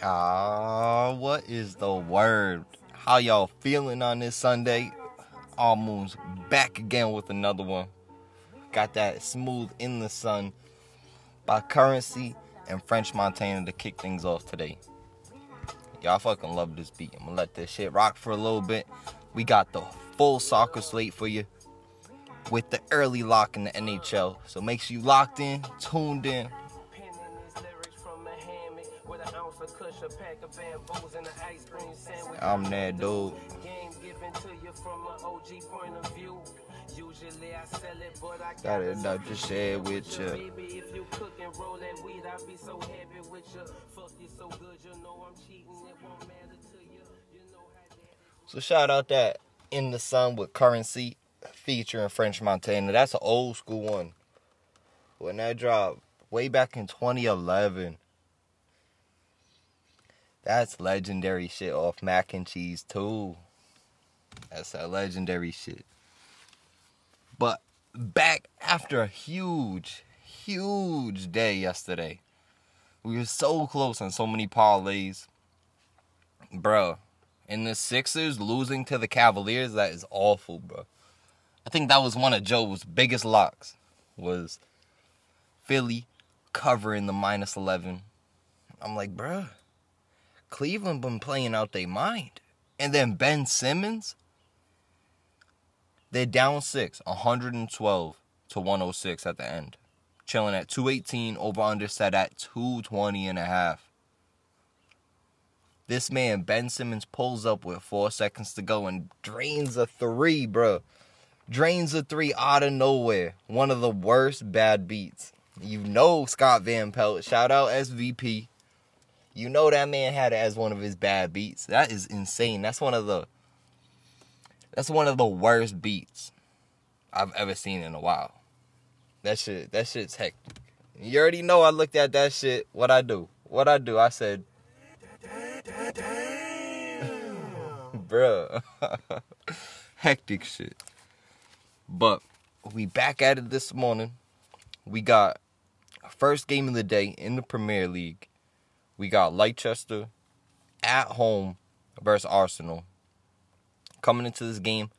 Ah, what is the word? How y'all feeling on this Sunday? All moons back again with another one. Got that smooth in the sun by Curren$y and French Montana to kick things off today. Y'all fucking love this beat. I'm gonna let this shit rock for a little bit. We got the full soccer slate for you with the early lock in the NHL. So make sure you locked in, tuned in, I'm that dude. Got enough to share with you. So shout out that in the sun with Curren$y featuring French Montana. That's an old school one. When that dropped way back in 2011. That's legendary shit off mac and cheese too. That's a legendary shit. But back after a huge, huge day yesterday. We were so close on so many parlays. Bro, and the Sixers losing to the Cavaliers, that is awful, bro. I think that was one of Joe's biggest locks was Philly covering the minus 11. I'm like, bruh, Cleveland been playing out their mind. And then Ben Simmons, they're down six, 112 to 106 at the end. Chilling at 218, over under set at 220 and a half. This man, Ben Simmons, pulls up with four seconds to go and drains a three, bro. Drains a three out of nowhere. One of the worst bad beats. You know Scott Van Pelt. Shout out SVP. You know that man had it as one of his bad beats. That is insane. That's one of the that's one of the worst beats I've ever seen in a while. That shit that shit's hectic. You already know I looked at that shit. What I do? What I do? I said Bruh. hectic shit. But we back at it this morning. We got first game of the day in the Premier League we got Leicester at home versus Arsenal. Coming into this game,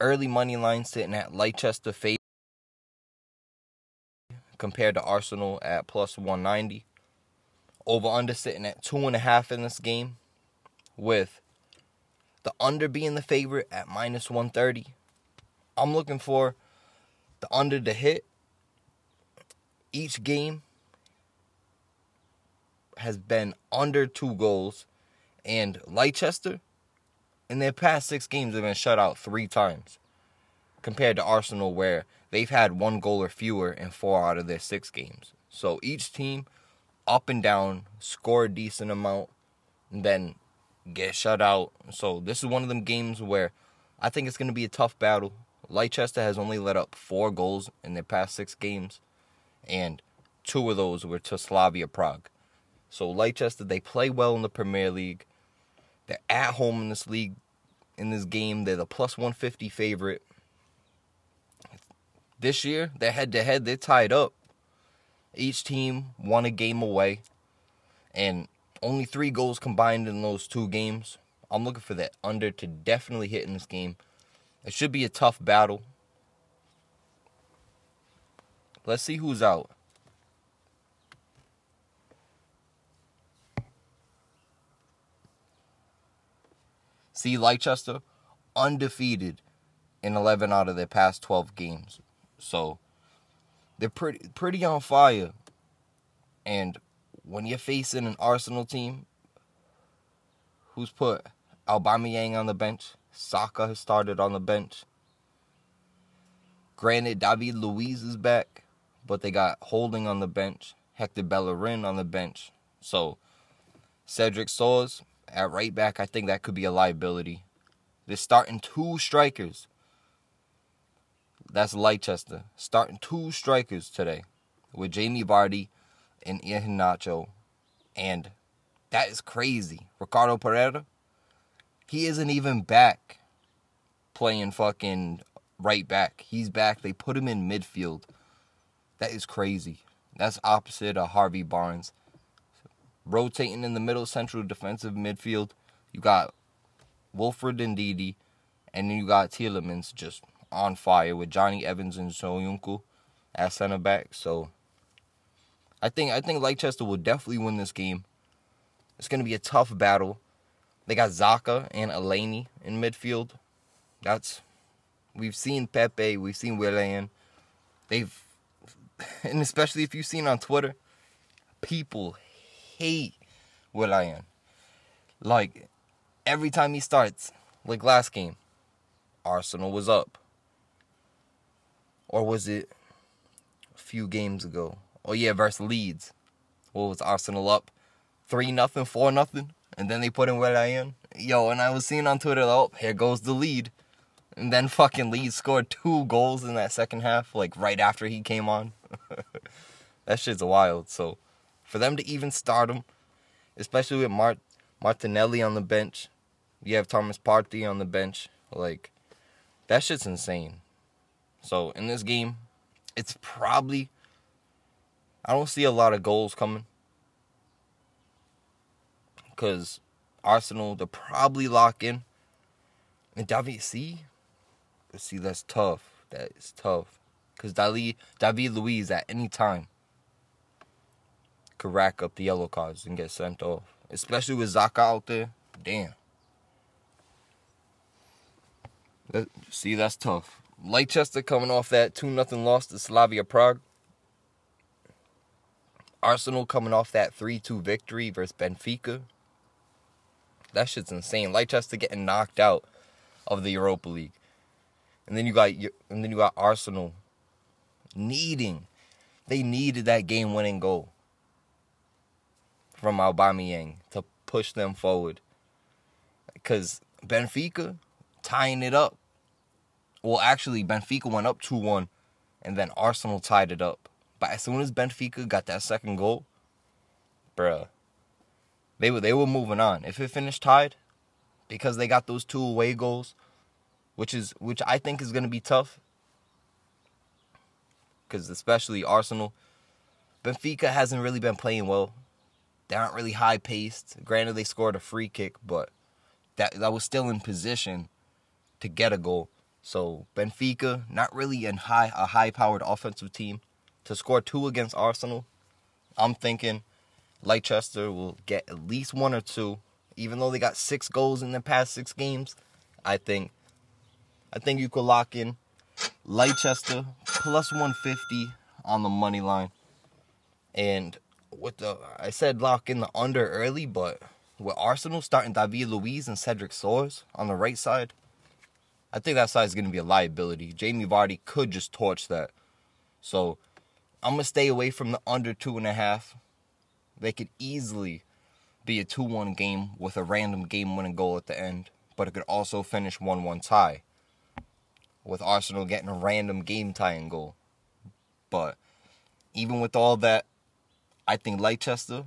early money line sitting at Leicester favorite compared to Arsenal at plus 190. Over under sitting at two and a half in this game, with the under being the favorite at minus 130. I'm looking for the under to hit each game has been under two goals, and Leicester, in their past six games, have been shut out three times, compared to Arsenal, where they've had one goal or fewer in four out of their six games. So each team, up and down, score a decent amount, then get shut out. So this is one of them games where I think it's going to be a tough battle. Leicester has only let up four goals in their past six games, and two of those were to Slavia Prague. So Leicester, they play well in the Premier League. They're at home in this league, in this game. They're the plus 150 favorite. This year, they're head to head. They're tied up. Each team won a game away, and only three goals combined in those two games. I'm looking for that under to definitely hit in this game. It should be a tough battle. Let's see who's out. See Leicester undefeated in 11 out of their past 12 games. So they're pretty pretty on fire. And when you're facing an Arsenal team who's put Aubameyang on the bench, Saka has started on the bench. Granted, David Luiz is back, but they got Holding on the bench, Hector Bellerin on the bench. So Cedric Soares at right back, I think that could be a liability. They're starting two strikers. That's Leicester. Starting two strikers today with Jamie Vardy and Iheanacho. And that is crazy. Ricardo Pereira, he isn't even back playing fucking right back. He's back. They put him in midfield. That is crazy. That's opposite of Harvey Barnes. Rotating in the middle central defensive midfield. You got Wilfred Ndidi, and then you got Tielemans just on fire with Jonny Evans and Soyuncu at center back. So I think I think Leicester will definitely win this game. It's gonna be a tough battle. They got Xhaka and Elneny in midfield. That's we've seen Pepe, we've seen Willian. They've and especially if you've seen on Twitter, people hate Willian. Like every time he starts, like last game, Arsenal was up. Or was it a few games ago? Oh yeah, versus Leeds. What was Arsenal up? Three nothing, four nothing, and then they put in Willian. Yo, and I was seeing on Twitter, oh, here goes the lead. And then fucking Leeds scored two goals in that second half, like right after he came on. that shit's wild. So for them to even start him, especially with Mart Martinelli on the bench, you have Thomas Partey on the bench, like that shit's insane. So in this game, it's probably I don't see a lot of goals coming. Cause Arsenal they'll probably lock in. And David see, see that's tough. That is tough. Cause Dali David Luiz at any time could rack up the yellow cards and get sent off. Especially with Xhaka out there. Damn. That, see, that's tough. Leicester coming off that 2 0 loss to Slavia Prague. Arsenal coming off that 3 2 victory versus Benfica. That shit's insane. Leicester getting knocked out of the Europa League. And then you got and then you got Arsenal needing they needed that game winning goal from Aubameyang to push them forward. Cuz Benfica tying it up. Well, actually Benfica went up 2-1 and then Arsenal tied it up. But as soon as Benfica got that second goal, bruh, they were they were moving on. If it finished tied, because they got those two away goals, which is which I think is gonna be tough. Because especially Arsenal, Benfica hasn't really been playing well. They aren't really high paced. Granted, they scored a free kick, but that that was still in position to get a goal. So Benfica, not really in high a high powered offensive team to score two against Arsenal, I'm thinking Leicester will get at least one or two. Even though they got six goals in the past six games, I think I think you could lock in Leicester plus 150 on the money line. And with the I said lock in the under early, but with Arsenal starting David Luiz and Cedric Soares on the right side, I think that side is going to be a liability. Jamie Vardy could just torch that. So I'm gonna stay away from the under two and a half. They could easily be a 2 1 game with a random game winning goal at the end, but it could also finish 1 1 tie, with Arsenal getting a random game tying goal. But even with all that, I think Leicester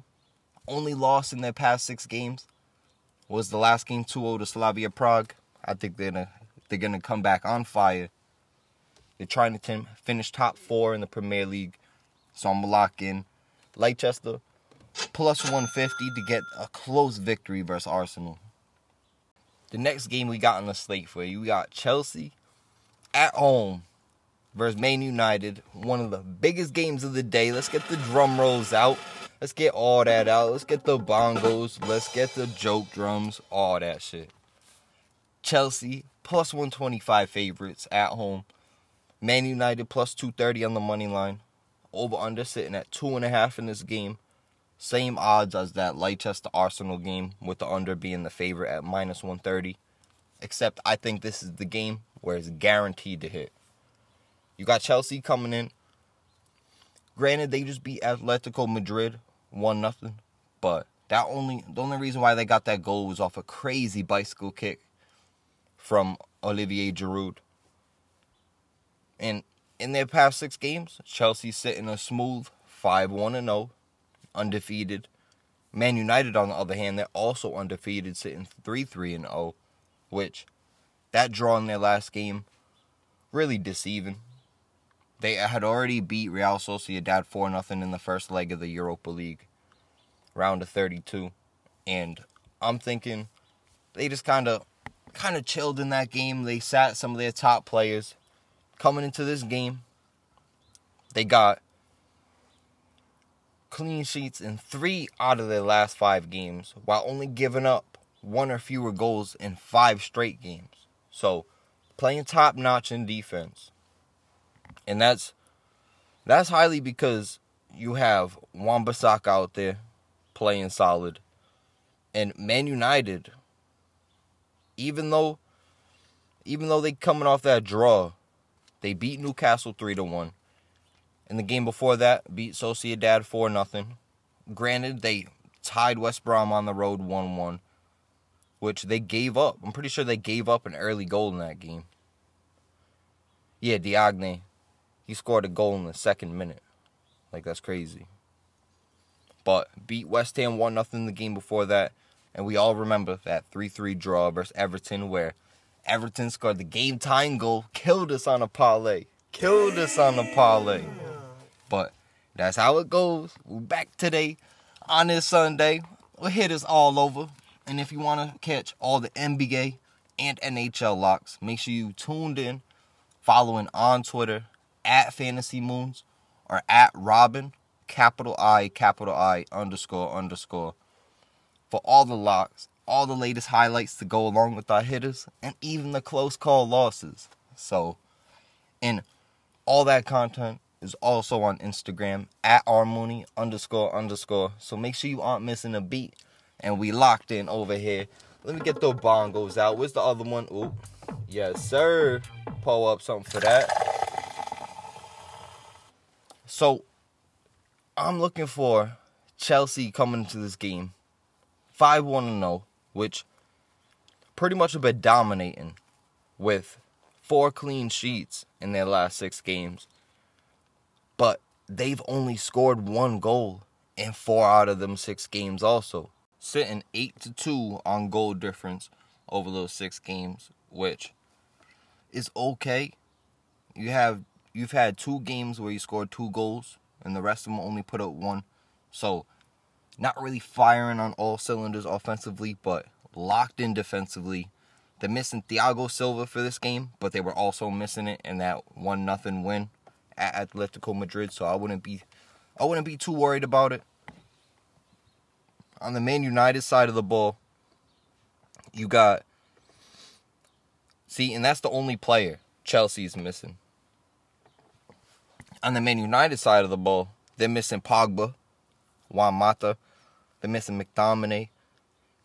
only lost in their past six games was the last game 2 0 to Slavia Prague. I think they're gonna, they're gonna come back on fire. They're trying to finish top four in the Premier League. So I'm lock in Leicester plus 150 to get a close victory versus Arsenal. The next game we got on the slate for you, we got Chelsea at home versus Man United. One of the biggest games of the day. Let's get the drum rolls out. Let's get all that out. Let's get the bongos. Let's get the joke drums. All that shit. Chelsea plus 125 favorites at home. Man United plus 230 on the money line. Over under sitting at two and a half in this game. Same odds as that Leicester Arsenal game, with the under being the favorite at minus 130. Except I think this is the game where it's guaranteed to hit. You got Chelsea coming in. Granted, they just beat Atletico Madrid one nothing, but that only the only reason why they got that goal was off a crazy bicycle kick from Olivier Giroud. And in their past six games, Chelsea sitting a smooth 5 1 0, undefeated. Man United, on the other hand, they're also undefeated, sitting 3 3 0, which that draw in their last game really deceiving. They had already beat Real Sociedad 4 0 in the first leg of the Europa League. round of 32. And I'm thinking they just kind of kind of chilled in that game. They sat some of their top players coming into this game. They got clean sheets in 3 out of their last 5 games while only giving up one or fewer goals in 5 straight games. So, playing top notch in defense. And that's that's highly because you have Wan-Bissaka out there playing solid. And Man United, even though even though they coming off that draw, they beat Newcastle three to one. In the game before that, beat Sociedad four nothing. Granted, they tied West Brom on the road one one, which they gave up. I'm pretty sure they gave up an early goal in that game. Yeah, Diagne, he scored a goal in the second minute. Like that's crazy. But beat West Ham 1 0 the game before that. And we all remember that 3 3 draw versus Everton, where Everton scored the game time goal, killed us on a parlay. Killed us on a parlay. But that's how it goes. We're back today on this Sunday. We'll hit us all over. And if you want to catch all the NBA and NHL locks, make sure you tuned in, following on Twitter at Fantasy Moons or at Robin, capital I, capital I, underscore, underscore, for all the locks, all the latest highlights to go along with our hitters, and even the close call losses. So, and all that content is also on Instagram at rmooney underscore underscore. So make sure you aren't missing a beat. And we locked in over here. Let me get the bongos out. Where's the other one? Ooh. Yes, sir. Pull up something for that. So I'm looking for Chelsea coming into this game 5 1 0, which pretty much have been dominating with four clean sheets in their last six games. But they've only scored one goal in four out of them six games, also. Sitting 8 to 2 on goal difference over those six games, which is okay. You have you've had two games where you scored two goals, and the rest of them only put up one. So, not really firing on all cylinders offensively, but locked in defensively. They're missing Thiago Silva for this game, but they were also missing it in that one nothing win at Atletico Madrid. So I wouldn't be, I wouldn't be too worried about it. On the Man United side of the ball, you got. See, and that's the only player Chelsea's missing on the Man United side of the ball, they're missing Pogba, Juan Mata, they're missing McTominay,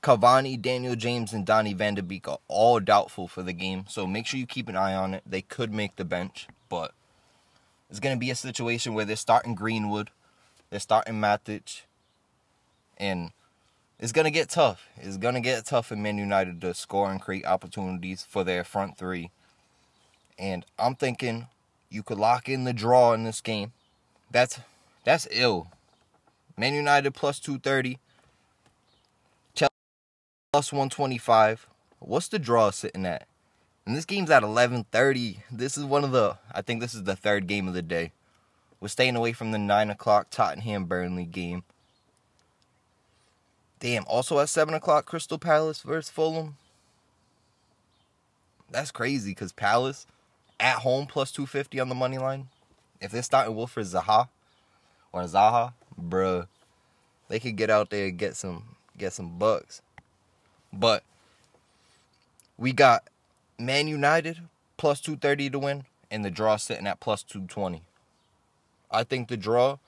Cavani, Daniel James, and Donny Van de Beek are all doubtful for the game. So make sure you keep an eye on it. They could make the bench, but it's gonna be a situation where they're starting Greenwood, they're starting Matic, and it's gonna get tough. It's gonna get tough for Man United to score and create opportunities for their front three. And I'm thinking you could lock in the draw in this game. That's that's ill. Man United plus 230. Chelsea plus 125. What's the draw sitting at? And this game's at 11:30. This is one of the. I think this is the third game of the day. We're staying away from the nine o'clock Tottenham Burnley game. Damn. Also at seven o'clock, Crystal Palace versus Fulham. That's crazy because Palace at home plus 250 on the money line. If they're starting Wilfried Zaha or Zaha, bruh, they could get out there and get some get some bucks. But we got Man United plus 230 to win and the draw sitting at plus 220. I think the draw,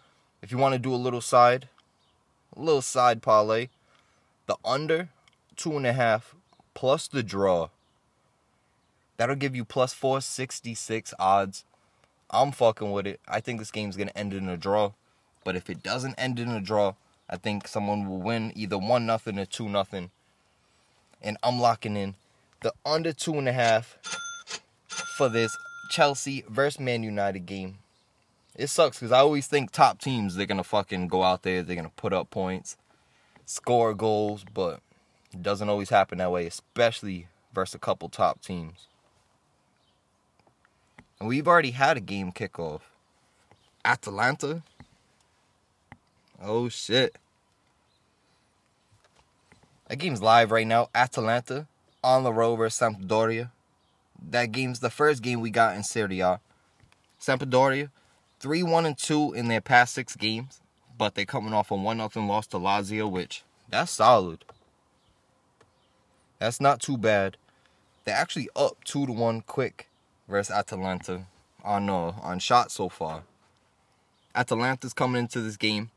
if you want to do a little side, a little side parlay, the under two and a half plus the draw That'll give you plus 466 odds. I'm fucking with it. I think this game's going to end in a draw. But if it doesn't end in a draw, I think someone will win either 1 nothing or 2 nothing. And I'm locking in the under 2.5 for this Chelsea versus Man United game. It sucks because I always think top teams, they're going to fucking go out there, they're going to put up points, score goals, but it doesn't always happen that way, especially versus a couple top teams. And we've already had a game kickoff. Atalanta. Oh shit. That game's live right now. Atalanta on the road versus Sampdoria. That game's the first game we got in Serie A. Sampdoria, 3 1 and 2 in their past six games, but they're coming off a 1 0 loss to Lazio, which that's solid. That's not too bad. They're actually up 2 to 1 quick versus Atalanta on uh, on shot so far. Atalanta's coming into this game.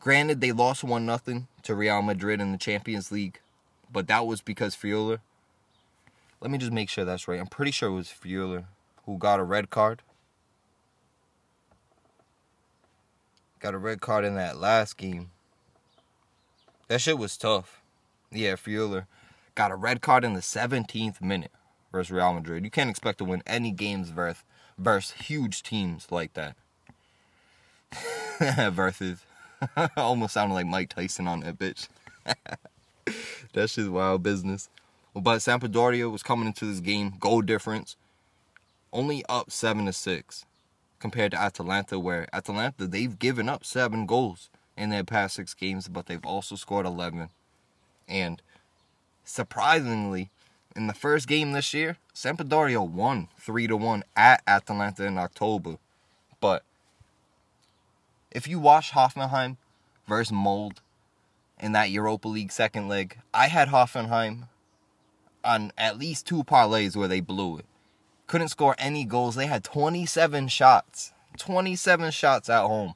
Granted, they lost 1 0 to Real Madrid in the Champions League, but that was because Freuler. Let me just make sure that's right. I'm pretty sure it was Freuler who got a red card. Got a red card in that last game. That shit was tough. Yeah, Freuler got a red card in the 17th minute versus Real Madrid. You can't expect to win any games versus, versus huge teams like that. versus. Almost sounded like Mike Tyson on that bitch. That's just wild business. But Sampdoria was coming into this game, goal difference, only up seven to six, compared to Atalanta, where Atalanta they've given up seven goals in their past six games, but they've also scored eleven. And surprisingly, in the first game this year, Sampdoria won three to one at Atalanta in October. But if you watch Hoffenheim versus Molde in that Europa League second leg, I had Hoffenheim on at least two parlays where they blew it. Couldn't score any goals. They had 27 shots. 27 shots at home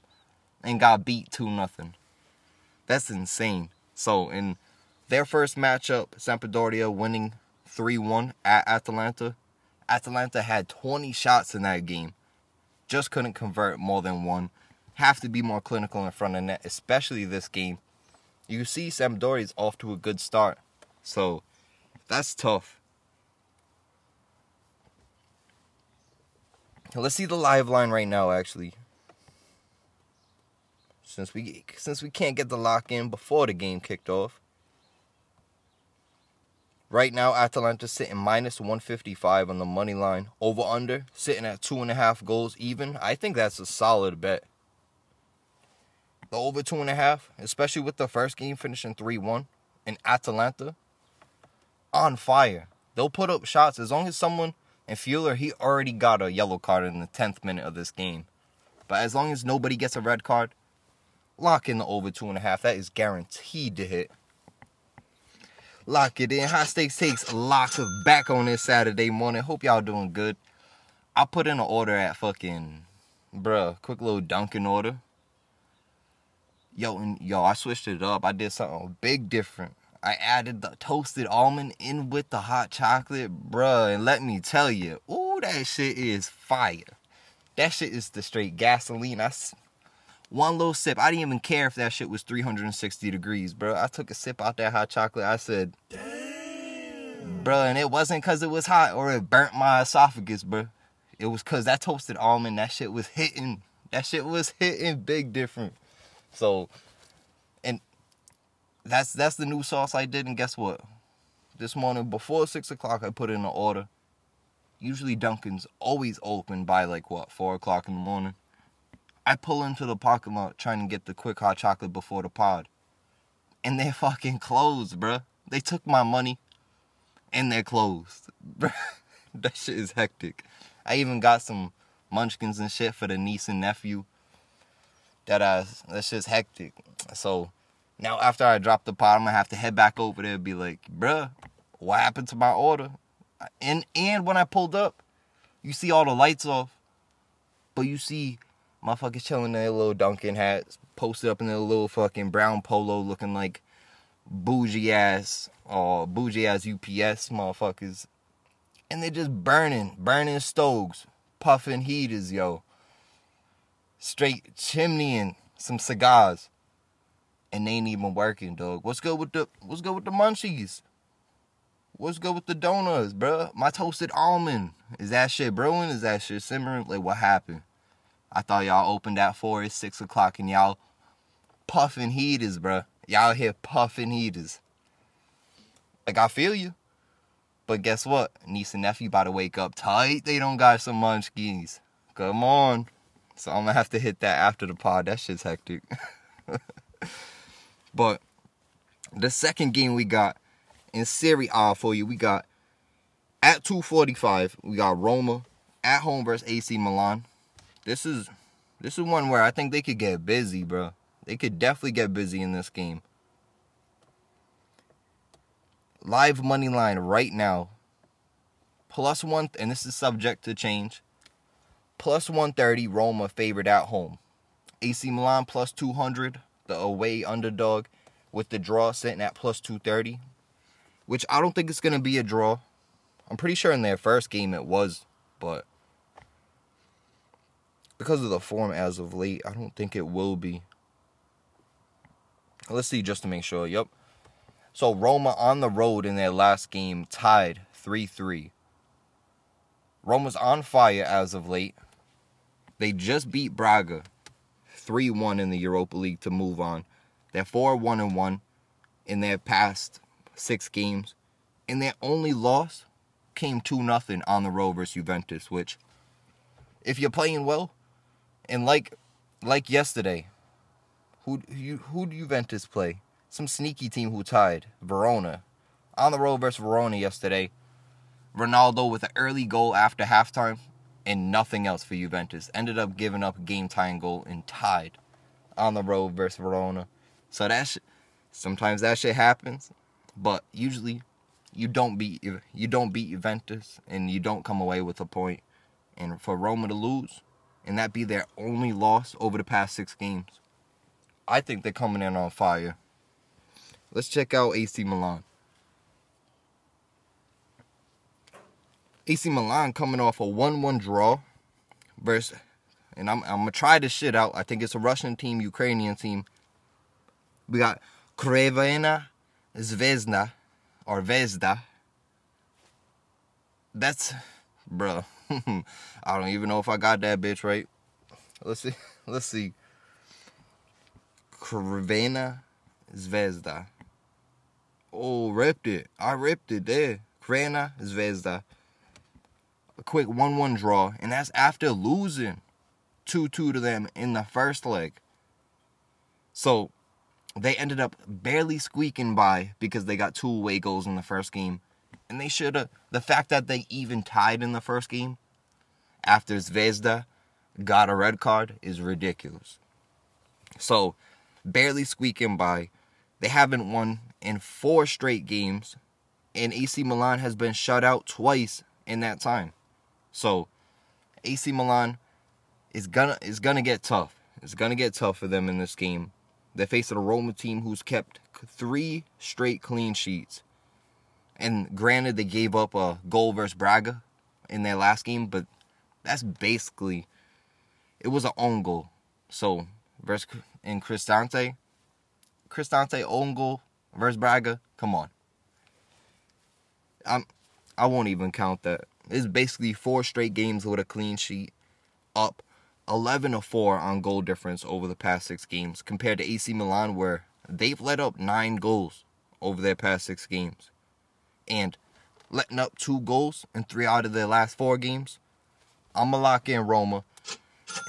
and got beat 2 nothing. That's insane. So in their first matchup, Sampdoria winning 3-1 at Atalanta. Atalanta had 20 shots in that game. Just couldn't convert more than one have to be more clinical in front of net, especially this game. You see Sampdoria is off to a good start. So that's tough. Let's see the live line right now actually. Since we since we can't get the lock in before the game kicked off. Right now, Atalanta sitting minus 155 on the money line. Over under, sitting at two and a half goals even. I think that's a solid bet the over two and a half, especially with the first game finishing 3 1 in Atalanta, on fire. They'll put up shots as long as someone, and Freuler, he already got a yellow card in the 10th minute of this game. But as long as nobody gets a red card, lock in the over two and a half. That is guaranteed to hit. Lock it in. High stakes takes lots of back on this Saturday morning. Hope y'all doing good. I put in an order at fucking, bruh, quick little Dunkin' order. Yo, and yo, I switched it up. I did something big different. I added the toasted almond in with the hot chocolate, bruh. And let me tell you, ooh, that shit is fire. That shit is the straight gasoline. I one little sip. I didn't even care if that shit was 360 degrees, bro. I took a sip out that hot chocolate. I said, Damn. bro, and it wasn't because it was hot or it burnt my esophagus, bro. It was because that toasted almond, that shit was hitting. That shit was hitting big different. So, and that's that's the new sauce I did. And guess what? This morning before six o'clock, I put in an order. Usually Dunkin's always open by like what four o'clock in the morning. I pull into the parking lot trying to get the quick hot chocolate before the pod, and they're fucking closed, bruh. They took my money, and they're closed. that shit is hectic. I even got some munchkins and shit for the niece and nephew that ass. That's just hectic. So now after I drop the pod, I'm gonna have to head back over there and be like, bruh, what happened to my order? And and when I pulled up, you see all the lights off, but you see motherfuckers chilling in their little Dunkin' hats, posted up in their little fucking brown polo, looking like bougie ass or bougie ass UPS motherfuckers, and they're just burning, burning stoves, puffing heaters, yo straight chimney and some cigars. And they ain't even working, dog. What's good with the what's good with the munchies? What's good with the donuts, bro? My toasted almond. Is that shit brewing? Is that shit simmering? Like what happened? I thought y'all opened at four, it's six o'clock, and y'all puffing heaters, bro. Y'all here puffing heaters. Like I feel you. But guess what? Niece and nephew about to wake up tight. They don't got some munchkins. Come on. So I'm gonna have to hit that after the pod. That shit's hectic. but The second game we got in Serie A for you, we got at 245, we got Roma at home versus AC Milan. This is this is one where I think they could get busy, bro. They could definitely get busy in this game. Live money line right now. Plus one, and this is subject to change. Plus 130, Roma favored at home. AC Milan plus 200, the away underdog, with the draw sitting at plus 230, which I don't think it's going to be a draw. I'm pretty sure in their first game it was, but because of the form as of late, I don't think it will be. Let's see just to make sure. Yep. So Roma on the road in their last game tied 3-3. Roma's on fire as of late. They just beat Braga 3-1 in the Europa League to move on. They're 4-1 and 1 in their past 6 games. And their only loss came 2 nothing on the road versus Juventus, which if you're playing well and like like yesterday, who who who do Juventus play? Some sneaky team who tied Verona on the road versus Verona yesterday. Ronaldo with an early goal after halftime and nothing else for Juventus. Ended up giving up a game tying goal and tied on the road versus Verona. So that sh- sometimes that shit happens, but usually you don't beat you don't beat Juventus and you don't come away with a point. And for Roma to lose and that be their only loss over the past 6 games. I think they're coming in on fire. Let's check out AC Milan. AC Milan coming off a 1-1 draw versus and I'm I'm gonna try this shit out. I think it's a Russian team, Ukrainian team. We got Crvena Zvezda or Vezda. That's bro. I don't even know if I got that bitch right. Let's see. Let's see. Crvena Zvezda. Oh, ripped it. I ripped it there. Crvena Zvezda. A quick 1 1 draw, and that's after losing 2 2 to them in the first leg. So they ended up barely squeaking by because they got two away goals in the first game. And they should have. The fact that they even tied in the first game after Zvezda got a red card is ridiculous. So, barely squeaking by. They haven't won in four straight games, and AC Milan has been shut out twice in that time. So, AC Milan is gonna is gonna get tough. It's gonna get tough for them in this game. They're facing a Roma team who's kept three straight clean sheets. And granted, they gave up a goal versus Braga in their last game, but that's basically it was an own goal. So versus in Cristante, Cristante own goal versus Braga. Come on. I'm I won't even count that. It's basically four straight games with a clean sheet, up 11 to 4 on goal difference over the past six games, compared to AC Milan, where they've let up nine goals over their past six games. And letting up two goals in three out of their last four games, I'm going to lock in Roma.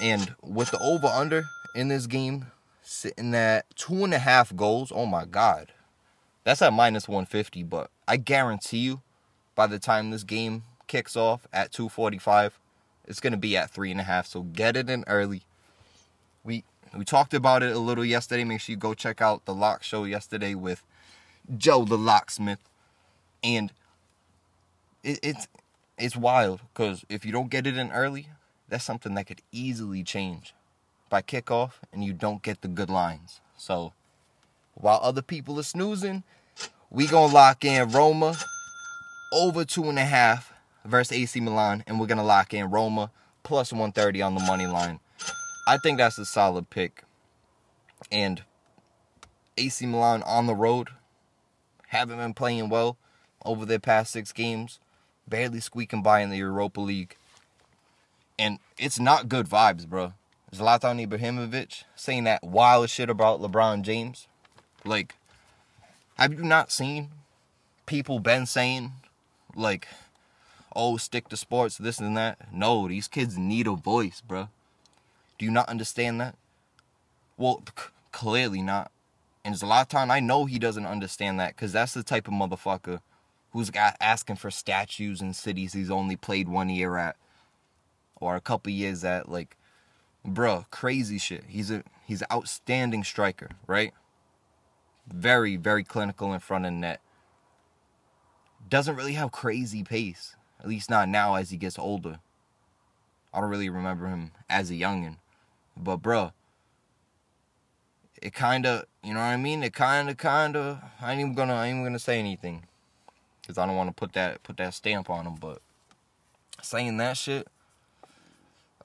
And with the over under in this game sitting at two and a half goals, oh my God. That's at minus 150, but I guarantee you by the time this game kicks off at 245, it's gonna be at three and a half. So get it in early. We we talked about it a little yesterday. Make sure you go check out the lock show yesterday with Joe the locksmith. And it, it's it's wild because if you don't get it in early, that's something that could easily change by kickoff and you don't get the good lines. So while other people are snoozing, we gonna lock in Roma over two and a half versus AC Milan, and we're gonna lock in Roma plus 130 on the money line. I think that's a solid pick. And AC Milan on the road haven't been playing well over their past six games, barely squeaking by in the Europa League. And it's not good vibes, bro. Zlatan Ibrahimovic saying that wild shit about LeBron James. Like, have you not seen people been saying, like, oh, stick to sports, this and that? No, these kids need a voice, bro. Do you not understand that? Well, c- clearly not. And Zlatan, I know he doesn't understand that because that's the type of motherfucker who's asking for statues in cities he's only played one year at or a couple years at. Like, bruh, crazy shit. He's a he's an outstanding striker, right? Very, very clinical in front of net. Doesn't really have crazy pace. At least not now as he gets older. I don't really remember him as a youngin. But bruh, it kinda, you know what I mean? It kinda, kinda. I ain't even gonna, I ain't even gonna say anything, cause I don't want to put that, put that stamp on them. But saying that shit,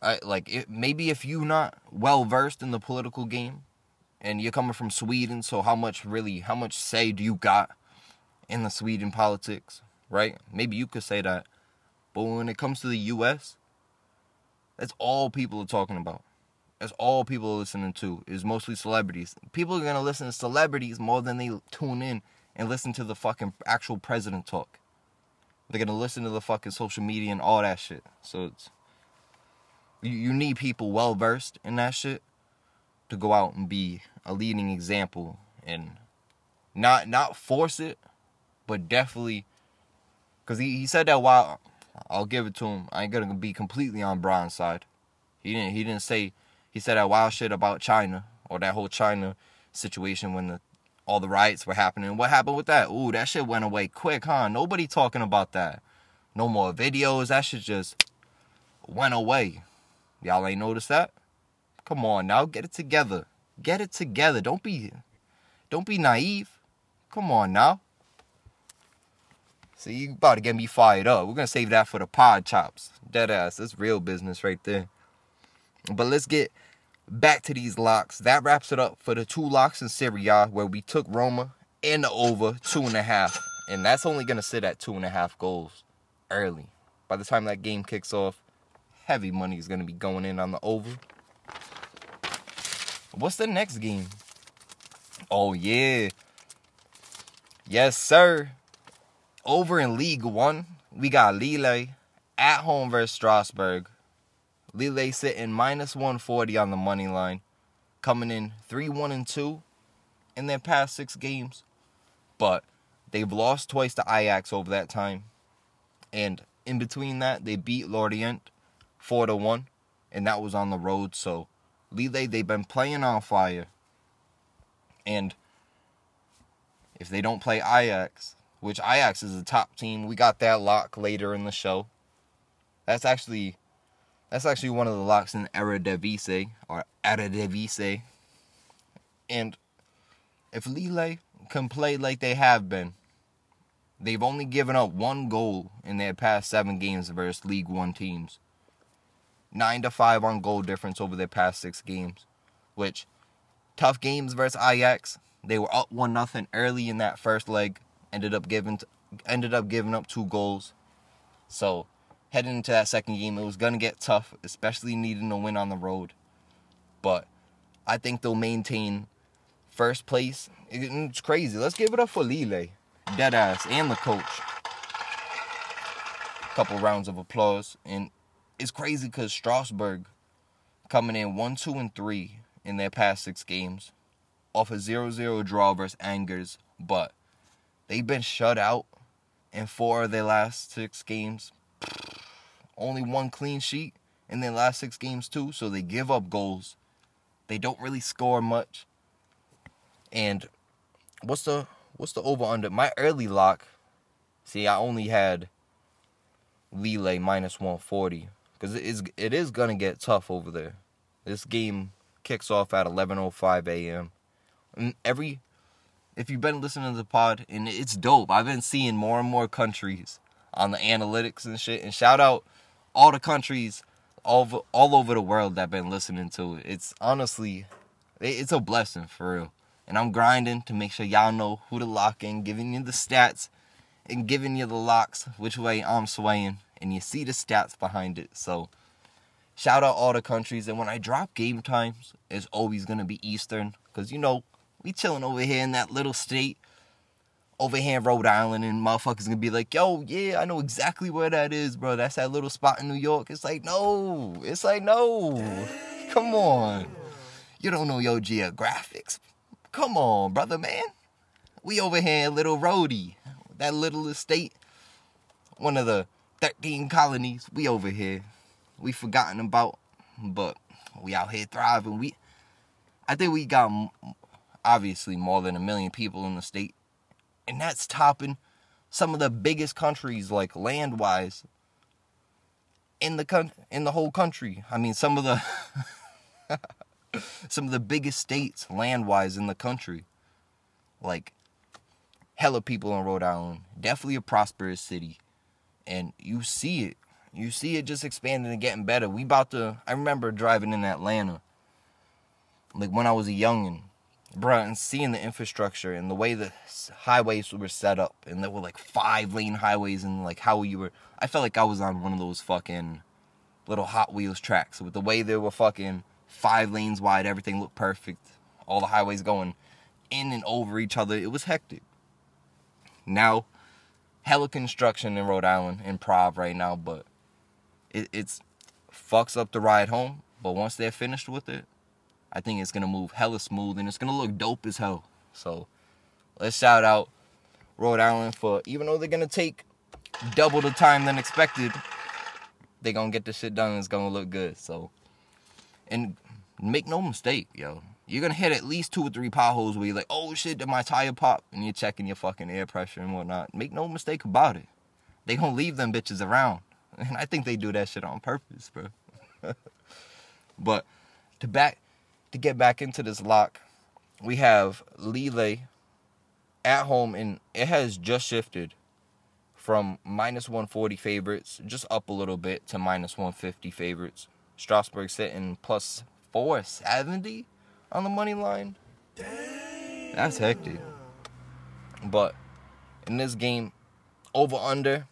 I like it. Maybe if you not well versed in the political game, and you're coming from Sweden, so how much really, how much say do you got in the Sweden politics, right? Maybe you could say that. But when it comes to the U.S., that's all people are talking about. That's all people are listening to is mostly celebrities. People are gonna listen to celebrities more than they tune in and listen to the fucking actual president talk. They're gonna listen to the fucking social media and all that shit. So it's you, you need people well versed in that shit to go out and be a leading example and not not force it, but definitely because he, he said that while I'll give it to him. I ain't gonna be completely on Brian's side. He didn't he didn't say he said that wild shit about China or that whole China situation when the all the riots were happening. What happened with that? Ooh, that shit went away quick, huh? Nobody talking about that. No more videos. That shit just went away. Y'all ain't noticed that? Come on now, get it together. Get it together. Don't be don't be naive. Come on now. See, you about to get me fired up. We're gonna save that for the pod chops. Dead ass. That's real business right there. But let's get back to these locks. That wraps it up for the two locks in Serie A where we took Roma and the over two and a half. And that's only gonna sit at two and a half goals early. By the time that game kicks off, heavy money is gonna be going in on the over. What's the next game? Oh yeah. Yes, sir. Over in League One, we got Lille at home versus Strasbourg. Lille sitting minus 140 on the money line, coming in 3 1 and 2 in their past six games. But they've lost twice to Ajax over that time. And in between that, they beat Lorient 4 to 1, and that was on the road. So Lille, they've been playing on fire. And if they don't play Ajax, which Ajax is a top team, we got that lock later in the show. That's actually that's actually one of the locks in Eredivisie or Eredivisie. And if Lille can play like they have been, they've only given up one goal in their past seven games versus League One teams. Nine to five on goal difference over their past six games, which tough games versus Ajax. They were up one nothing early in that first leg, ended up giving ended up giving up two goals. So heading into that second game, it was gonna get tough, especially needing a win on the road. But I think they'll maintain first place. It's crazy. Let's give it up for Lille, Deadass, and the coach. A Couple rounds of applause, and it's crazy because Strasbourg coming in one, two, and three in their past six games, off a 0-0 draw versus Angers, but they've been shut out in four of their last six games only one clean sheet in their last six games too, so they give up goals. They don't really score much. And what's the what's the over under? My early lock. See, I only had Lille minus 140 because it is it is gonna get tough over there. This game kicks off at 11:05 a.m. And every if you've been listening to the pod and it's dope. I've been seeing more and more countries on the analytics and shit. And shout out all the countries all all over the world that been listening to it. It's honestly, it's a blessing for real. And I'm grinding to make sure y'all know who to lock in, giving you the stats and giving you the locks, which way I'm swaying, and you see the stats behind it. So shout out all the countries. And when I drop game times, it's always gonna be Eastern, cause you know we chilling over here in that little state over here in Rhode Island and motherfuckers gonna be like, yo, yeah, I know exactly where that is, bro. That's that little spot in New York. It's like, no. It's like, no. Come on. You don't know your geographics. come on, brother, man. We over here Little Rhodey, that little estate, one of the 13 colonies. We over here. We forgotten about, but we out here thriving. We, I think we got obviously more than a million people in the state, and that's topping some of the biggest countries, like land wise, in the con- in the whole country. I mean, some of the some of the biggest states land wise in the country, like hella people in Rhode Island. Definitely a prosperous city, and you see it. You see it just expanding and getting better. We about to. I remember driving in Atlanta, like when I was a youngin', bruh, and seeing the infrastructure and the way the highways were set up, and there were like five lane highways, and like how you were. I felt like I was on one of those fucking little Hot Wheels tracks with the way they were fucking five lanes wide. Everything looked perfect. All the highways going in and over each other. It was hectic. Now, hella construction in Rhode Island, improv right now, but it, it's fucks up the ride home. But once they're finished with it, I think it's gonna move hella smooth and it's gonna look dope as hell. So let's shout out Rhode Island for even though they're gonna take double the time than expected, they're gonna get the shit done and it's gonna look good. So and make no mistake, yo. You're gonna hit at least two or three potholes where you're like, oh shit, did my tire pop? And you're checking your fucking air pressure and whatnot. Make no mistake about it. They gonna leave them bitches around. And I think they do that shit on purpose, bro. but to back to get back into this lock, we have Lille at home, and it has just shifted from minus 140 favorites, just up a little bit to minus 150 favorites. Strasbourg sitting plus 470 on the money line. That's hectic. But in this game, over under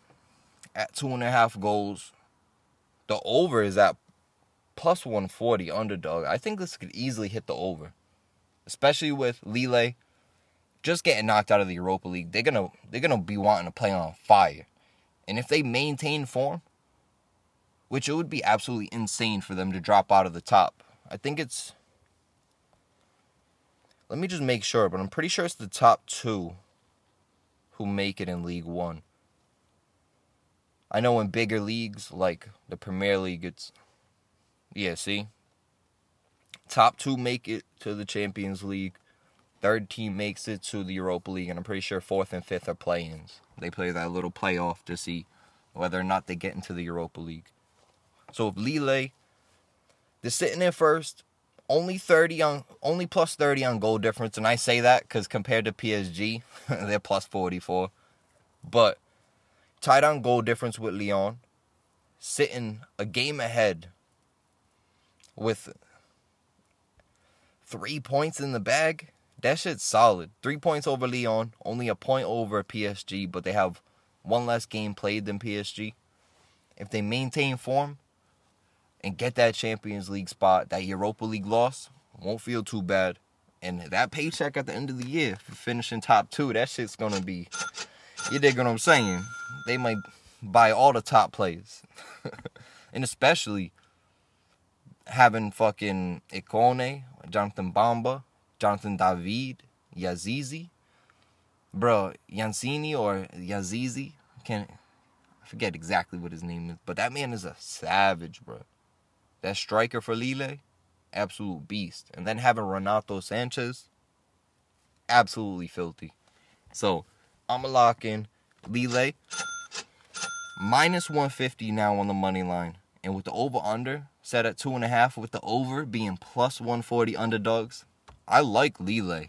at two and a half goals. The over is at plus 140 underdog. I think this could easily hit the over, especially with Lille just getting knocked out of the Europa League. They're gonna they're gonna be wanting to play on fire, and if they maintain form, which it would be absolutely insane for them to drop out of the top. I think it's. Let me just make sure, but I'm pretty sure it's the top two who make it in League One. I know in bigger leagues like the Premier League, it's yeah. See, top two make it to the Champions League. Third team makes it to the Europa League, and I'm pretty sure fourth and fifth are play-ins. They play that little playoff to see whether or not they get into the Europa League. So if Lille, they're sitting there first, only 30 on only plus 30 on goal difference, and I say that because compared to PSG, they're plus 44. But tied on goal difference with Lyon, sitting a game ahead with three points in the bag. That shit's solid. Three points over Lyon, only a point over PSG, but they have one less game played than PSG. If they maintain form and get that Champions League spot, that Europa League loss won't feel too bad. And that paycheck at the end of the year for finishing top two, that shit's gonna be you dig what I'm saying? They might buy all the top players. and especially having fucking Ikone, Jonathan Bamba, Jonathan David, Yazizi. Bro, Yancini or Yazizi. Can't I forget exactly what his name is. But that man is a savage, bro. That striker for Lille, absolute beast. And then having Renato Sanches, absolutely filthy. So I'm going to lock in Lille. Minus 150 now on the money line. And with the over under set at two and a half, with the over being plus 140 underdogs, I like Lille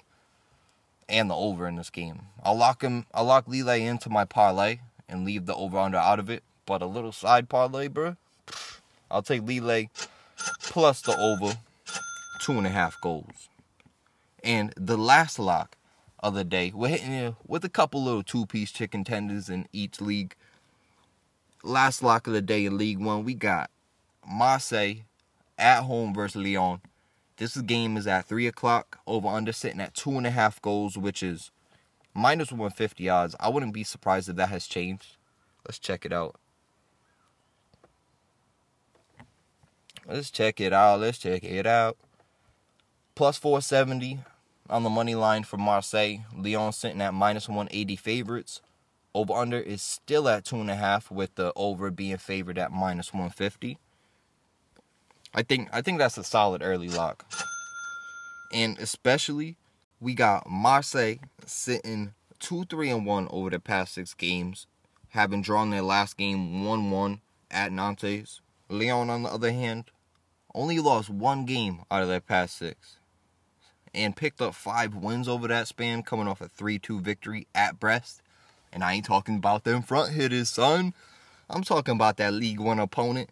and the over in this game. I'll lock him. I'll lock Lille into my parlay and leave the over under out of it. But a little side parlay, bro. I'll take Lille plus the over two and a half goals. And the last lock of the day. We're hitting you with a couple little two piece chicken tenders in each league. Last lock of the day in League One, we got Marseille at home versus Lyon. This game is at 3 o'clock, over under sitting at two and a half goals, which is minus 150 odds. I wouldn't be surprised if that has changed. Let's check it out. Let's check it out. Let's check it out. Plus 470 on the money line for Marseille. Lyon sitting at minus 180 favorites. Over under is still at two and a half, with the over being favored at minus 150. I think I think that's a solid early lock. And especially we got Marseille sitting two, three, and one over the past six games, having drawn their last game one one at Nantes. Lyon, on the other hand, only lost one game out of their past six and picked up five wins over that span, coming off a 3 2 victory at Brest. And I ain't talking about them front hitters, son. I'm talking about that League One opponent.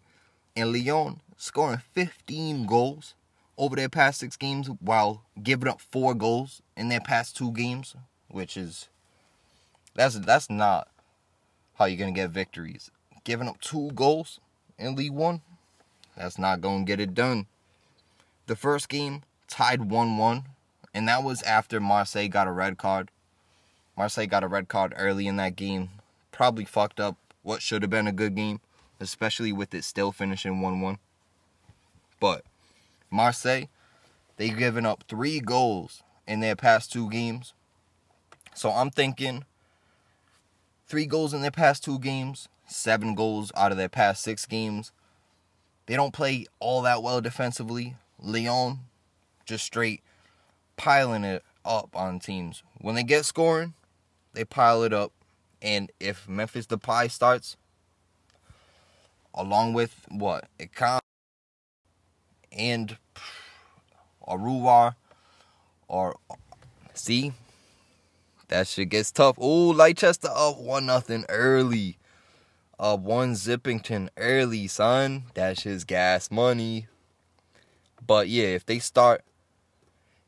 And Lyon scoring 15 goals over their past six games while giving up four goals in their past two games, which is that's that's not how you're gonna get victories. Giving up two goals in League One, that's not gonna get it done. The first game tied 1-1, and that was after Marseille got a red card. Marseille got a red card early in that game. Probably fucked up what should have been a good game, especially with it still finishing 1-1. But Marseille, they've given up three goals in their past two games. So I'm thinking three goals in their past two games, seven goals out of their past six games. They don't play all that well defensively. Lyon just straight piling it up on teams. When they get scoring, they pile it up. And if Memphis Depay starts, along with what? Icon and Aouar or see that shit gets tough. Ooh, Leicester up one nothing early. Up one Zippington early, son. That's his gas money. But yeah, if they start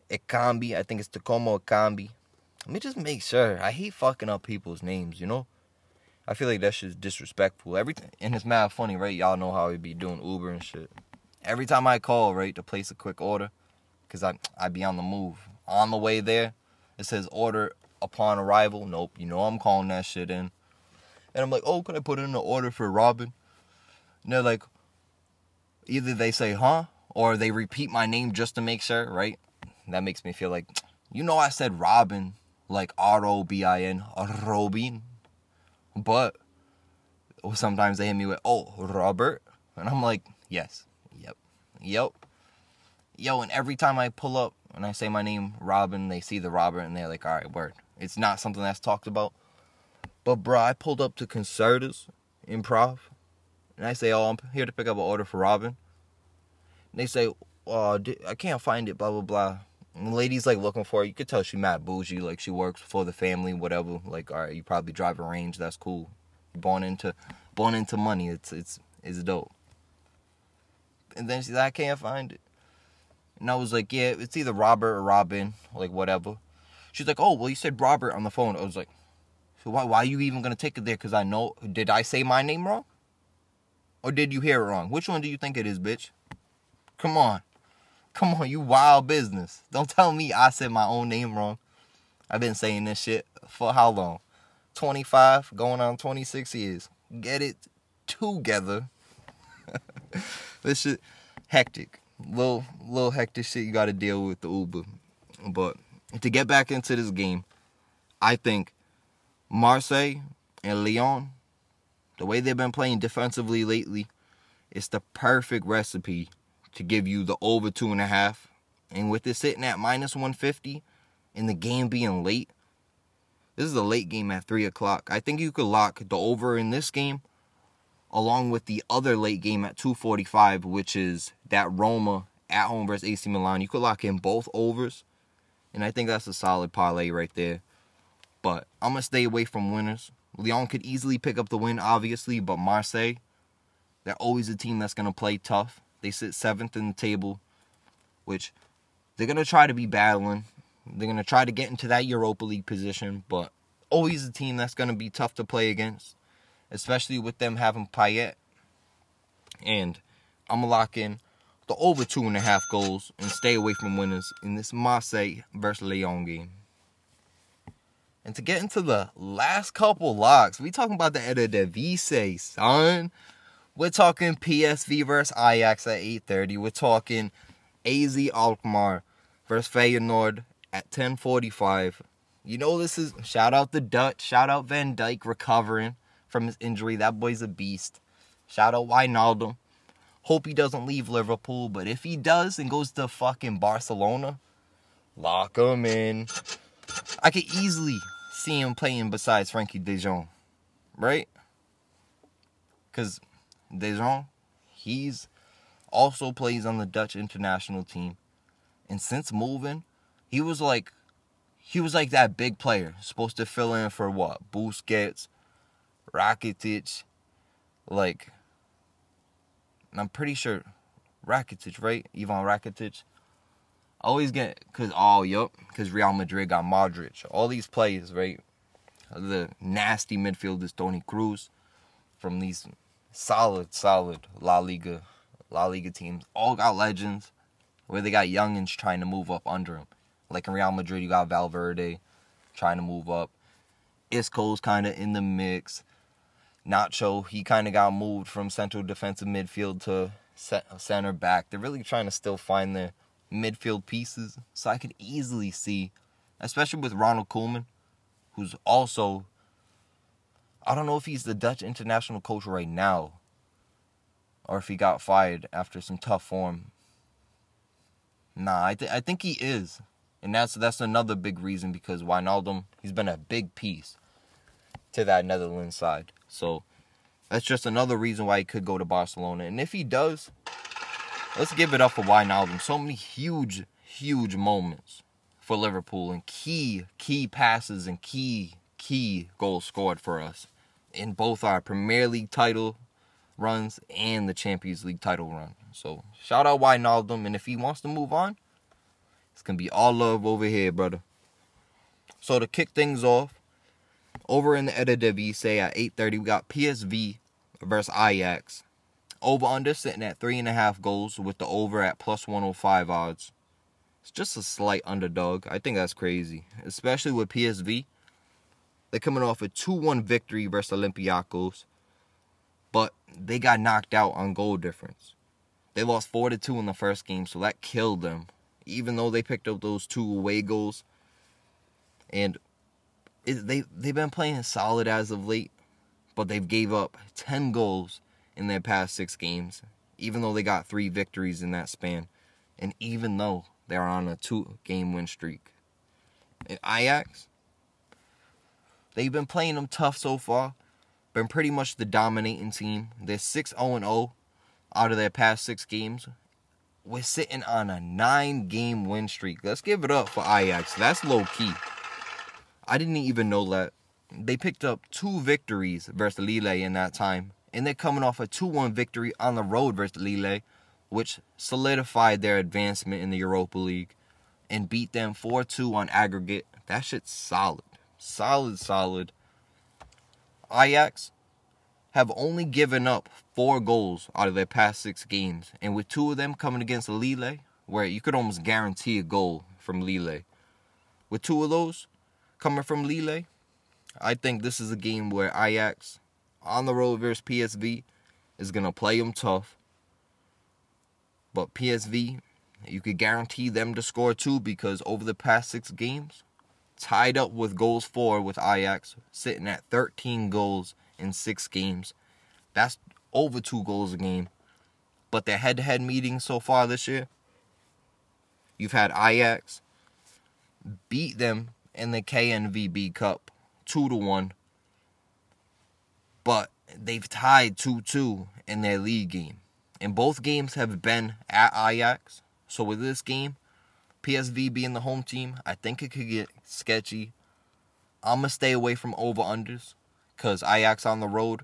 Ekambi, I think it's Takoma Ekambi. Let me just make sure. I hate fucking up people's names, you know? I feel like that shit's disrespectful. Everything and it's mad funny, right? Y'all know how we be doing Uber and shit. Every time I call, right, to place a quick order, because I I be on the move. On the way there, it says order upon arrival. Nope, you know I'm calling that shit in. And I'm like, oh, can I put in an order for Robin? And they're like, either they say, huh? Or they repeat my name just to make sure, right? That makes me feel like, you know, I said Robin, like R O B I N, Robin. But sometimes they hit me with, oh, Robert. And I'm like, yes, yep. Yo, and every time I pull up and I say my name, Robin, they see the Robert and they're like, all right, word. It's not something that's talked about. But, bro, I pulled up to Concertas Improv and I say, oh, I'm here to pick up an order for Robin. And they say, oh, I can't find it, blah, blah, blah. And the lady's like looking for it. You could tell she mad bougie, like she works for the family, whatever. Like, all right, you probably drive a range, that's cool. Born into born into money, it's it's it's dope. And then she's like, I can't find it. And I was like, yeah, it's either Robert or Robin, like whatever. She's like, oh, well, you said Robert on the phone. I was like, so why, why are you even going to take it there? Because I know, did I say my name wrong? Or did you hear it wrong? Which one do you think it is, bitch? Come on. Come on, you wild business. Don't tell me I said my own name wrong. I've been saying this shit for how long? 25, going on 26 years. Get it together. this is hectic. Little little hectic shit you gotta deal with the Uber. But to get back into this game, I think Marseille and Lyon, the way they've been playing defensively lately, it's the perfect recipe to give you the over two and a half. And with it sitting at minus 150 and the game being late, this is a late game at 3 o'clock. I think you could lock the over in this game along with the other late game at 245, which is that Roma at home versus AC Milan. You could lock in both overs. And I think that's a solid parlay right there. But I'm going to stay away from winners. Lyon could easily pick up the win, obviously, but Marseille, they're always a team that's going to play tough. They sit seventh in the table, which they're going to try to be battling. They're going to try to get into that Europa League position, but always a team that's going to be tough to play against, especially with them having Payet. And I'm going to lock in the over two and a half goals and stay away from winners in this Marseille versus Lyon game. And to get into the last couple locks, we talking about the Eredivisie, son. We're talking PSV versus Ajax at 8:30. We're talking AZ Alkmaar versus Feyenoord at 10:45. You know this is shout out the Dutch, shout out Van Dijk recovering from his injury. That boy's a beast. Shout out Wijnaldum. Hope he doesn't leave Liverpool, but if he does and goes to fucking Barcelona, lock him in. I could easily see him playing besides Frenkie De Jong, right? Because De Jong, he's also plays on the Dutch international team, and since moving, he was like, he was like that big player supposed to fill in for what Busquets, Rakitic, like. I'm pretty sure Rakitic, right? Ivan Rakitic. Always get cause oh yup, cause Real Madrid got Modric. All these players, right? The nasty midfielders, Toni Kroos, from these solid, solid La Liga, La Liga teams, all got legends. Where they got youngins trying to move up under them. Like in Real Madrid, you got Valverde trying to move up. Isco's kind of in the mix. Nacho, he kind of got moved from central defensive midfield to center back. They're really trying to still find their midfield pieces. So I could easily see, especially with Ronald Koeman, who's also, I don't know if he's the Dutch international coach right now or if he got fired after some tough form. Nah, I, th- I think he is. And that's that's another big reason because Wijnaldum, he's been a big piece to that Netherlands side. So that's just another reason why he could go to Barcelona. And if he does, let's give it up for Wijnaldum. So many huge, huge moments for Liverpool and key, key passes and key, key goals scored for us in both our Premier League title runs and the Champions League title run. So shout out Wijnaldum, and if he wants to move on, it's gonna be all love over here, brother. So to kick things off, over in the Eredivisie at 8:30, we got PSV versus Ajax. Over under sitting at three and a half goals with the over at plus 105 odds. It's just a slight underdog. I think that's crazy, especially with PSV. They're coming off a 2-1 victory versus Olympiacos, but they got knocked out on goal difference. They lost 4 to 2 in the first game, so that killed them. Even though they picked up those two away goals, and they they've been playing solid as of late, but they've gave up 10 goals in their past 6 games, even though they got 3 victories in that span and even though they're on a 2 game win streak. And Ajax they've been playing them tough so far. Been pretty much the dominating team. They're 6 0 0 out of their past 6 games. We're sitting on a 9 game win streak. Let's give it up for Ajax. That's low key. I didn't even know that. They picked up two victories versus Lille in that time. And they're coming off a 2 1 victory on the road versus Lille, which solidified their advancement in the Europa League and beat them 4 2 on aggregate. That shit's solid. Solid, solid. Ajax have only given up four goals out of their past six games. And with two of them coming against Lille, where you could almost guarantee a goal from Lille. With two of those, coming from Lille. I think this is a game where Ajax on the road versus PSV is going to play them tough. But PSV, you could guarantee them to score too because over the past six games, tied up with goals for with Ajax, sitting at 13 goals in six games. That's over two goals a game. But their head to head meetings so far this year, you've had Ajax beat them in the KNVB Cup, two to one. But they've tied two two in their league game, and both games have been at Ajax. So with this game, PSV being the home team, I think it could get sketchy. I'm gonna stay away from over unders, cause Ajax on the road.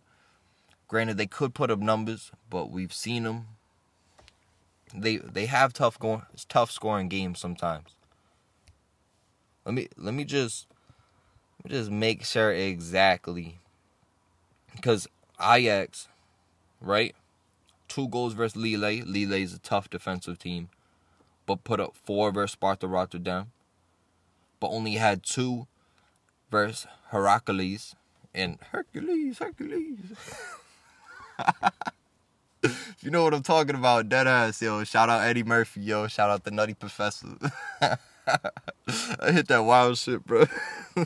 Granted, they could put up numbers, but we've seen them. They they have tough going, tough scoring games sometimes. Let me let me just let me just make sure exactly because Ajax, right? Two goals versus Lille. Lille is a tough defensive team, but put up four versus Sparta Rotterdam, but only had two versus Heracles and Hercules, Hercules. you know what I'm talking about, deadass, yo. Shout out Eddie Murphy, yo. Shout out the Nutty Professor. I hit that wild shit, bro.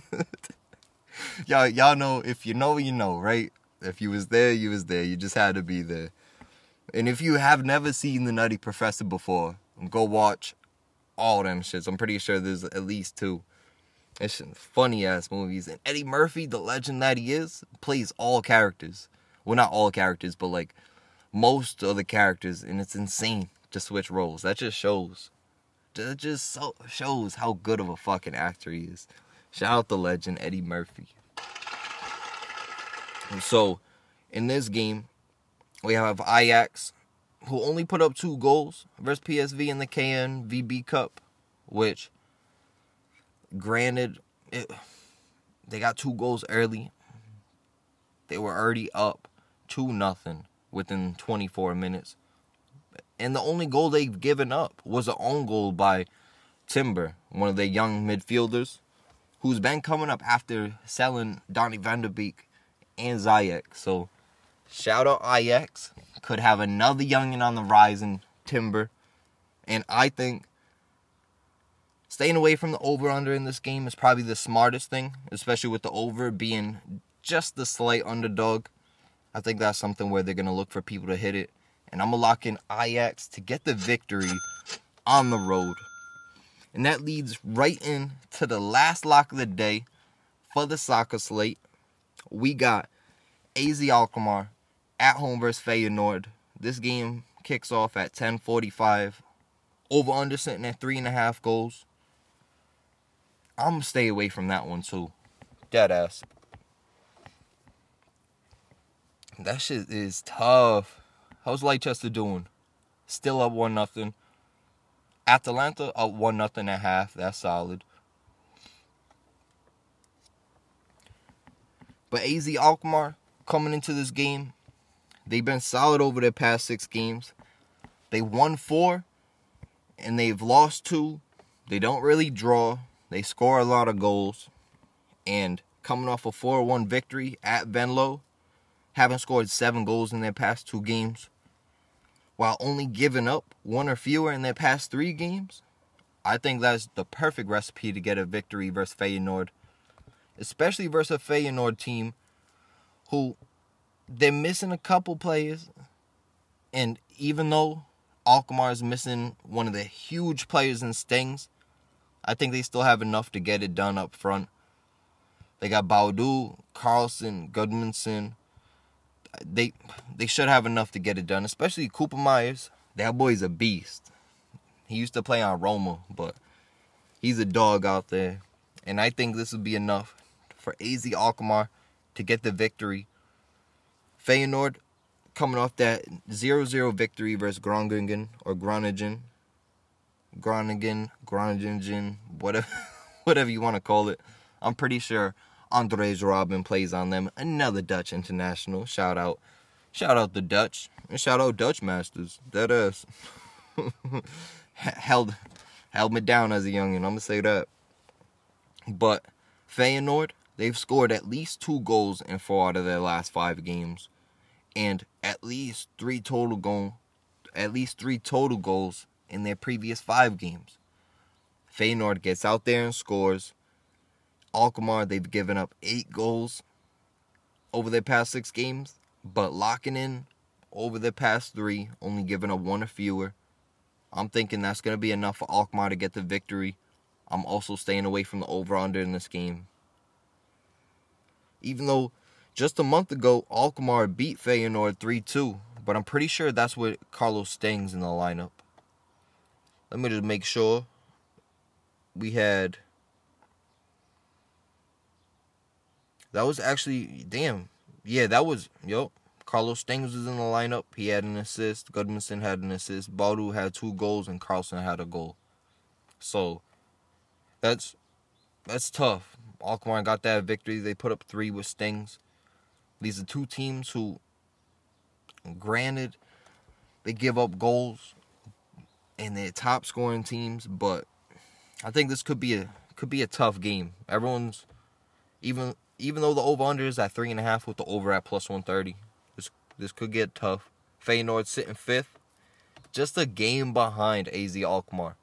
y'all, y'all know if you know, you know, right? If you was there, you was there. You just had to be there. And if you have never seen The Nutty Professor before, go watch all them shits. I'm pretty sure there's at least two. It's funny ass movies. And Eddie Murphy, the legend that he is, plays all characters. Well, not all characters, but like most of the characters, and it's insane to switch roles. That just shows. That just so shows how good of a fucking actor he is. Shout out the legend Eddie Murphy. And so, in this game, we have Ajax, who only put up two goals versus PSV in the KNVB Cup, which, granted, it, they got two goals early. They were already up 2 nothing within 24 minutes. And the only goal they've given up was an own goal by Timber, one of their young midfielders, who's been coming up after selling Donny van de Beek and Ziyech. So shout out Ajax. Could have another youngin on the rise in Timber. And I think staying away from the over under in this game is probably the smartest thing, especially with the over being just the slight underdog. I think that's something where they're going to look for people to hit it. And I'm going to lock in Ajax to get the victory on the road. And that leads right in to the last lock of the day for the soccer slate. We got AZ Alkmaar at home versus Feyenoord. This game kicks off at 10:45. Over under sitting at three and a half goals. I'm gonna stay away from that one too. Dead ass. That shit is tough. How's Leicester doing? Still up one nothing. Atalanta up one nothing and a half. That's solid. But AZ Alkmaar coming into this game, they've been solid over their past six games. They won four, and they've lost two. They don't really draw. They score a lot of goals, and coming off a 4-1 victory at Venlo, haven't scored seven goals in their past two games, while only giving up one or fewer in their past three games. I think that's the perfect recipe to get a victory versus Feyenoord, especially versus a Feyenoord team who they're missing a couple players, and even though Alkmaar is missing one of the huge players in Stengs, I think they still have enough to get it done up front. They got Boadu, Karlsson, Gudmundsson, they they should have enough to get it done, especially Koopmeiners. That boy's a beast. He used to play on Roma, but he's a dog out there. And I think this would be enough for AZ Alkmaar to get the victory. Feyenoord coming off that 0-0 victory versus Groningen or Groningen. Groningen, Groningen, whatever whatever you want to call it. I'm pretty sure Andries Robben plays on them. Another Dutch international. Shout out. Shout out the Dutch. And shout out Dutch Masters. That ass. held held me down as a youngin', I'm gonna say that. But Feyenoord, they've scored at least two goals in four out of their last five games. And at least three total goal at least three total goals in their previous five games. Feyenoord gets out there and scores. Alkmaar, they've given up eight goals over their past six games, but locking in over their past three, only giving up one or fewer. I'm thinking that's going to be enough for Alkmaar to get the victory. I'm also staying away from the over-under in this game. Even though just a month ago, Alkmaar beat Feyenoord 3-2, but I'm pretty sure that's with Carlos Stengs in the lineup. Let me just make sure. We had That was actually damn. Yeah, that was yo. Carlos Stengs was in the lineup. He had an assist. Gudmundsson had an assist. Boadu had two goals, and Karlsson had a goal. So that's that's tough. Alkmaar got that victory. They put up three with Stengs. These are two teams who, granted, they give up goals, and they're top scoring teams. But I think this could be a could be a tough game. Everyone's even even though the over under is at three and a half with the over at plus one thirty, this this could get tough. Feyenoord sitting fifth, just a game behind AZ Alkmaar.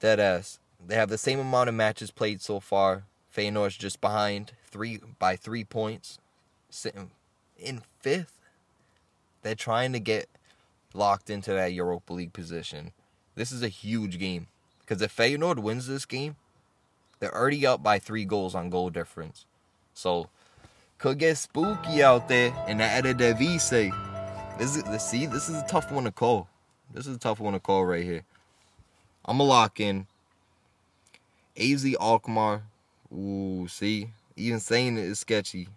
Dead ass. They have the same amount of matches played so far. Feyenoord's just behind three by three points, sitting in fifth. They're trying to get locked into that Europa League position. This is a huge game because if Feyenoord wins this game, they're already up by three goals on goal difference. So could get spooky out there in the Eredivisie. This is see, this is a tough one to call. This is a tough one to call right here. I'm gonna lock in AZ Alkmaar. Ooh, see, even saying it is sketchy.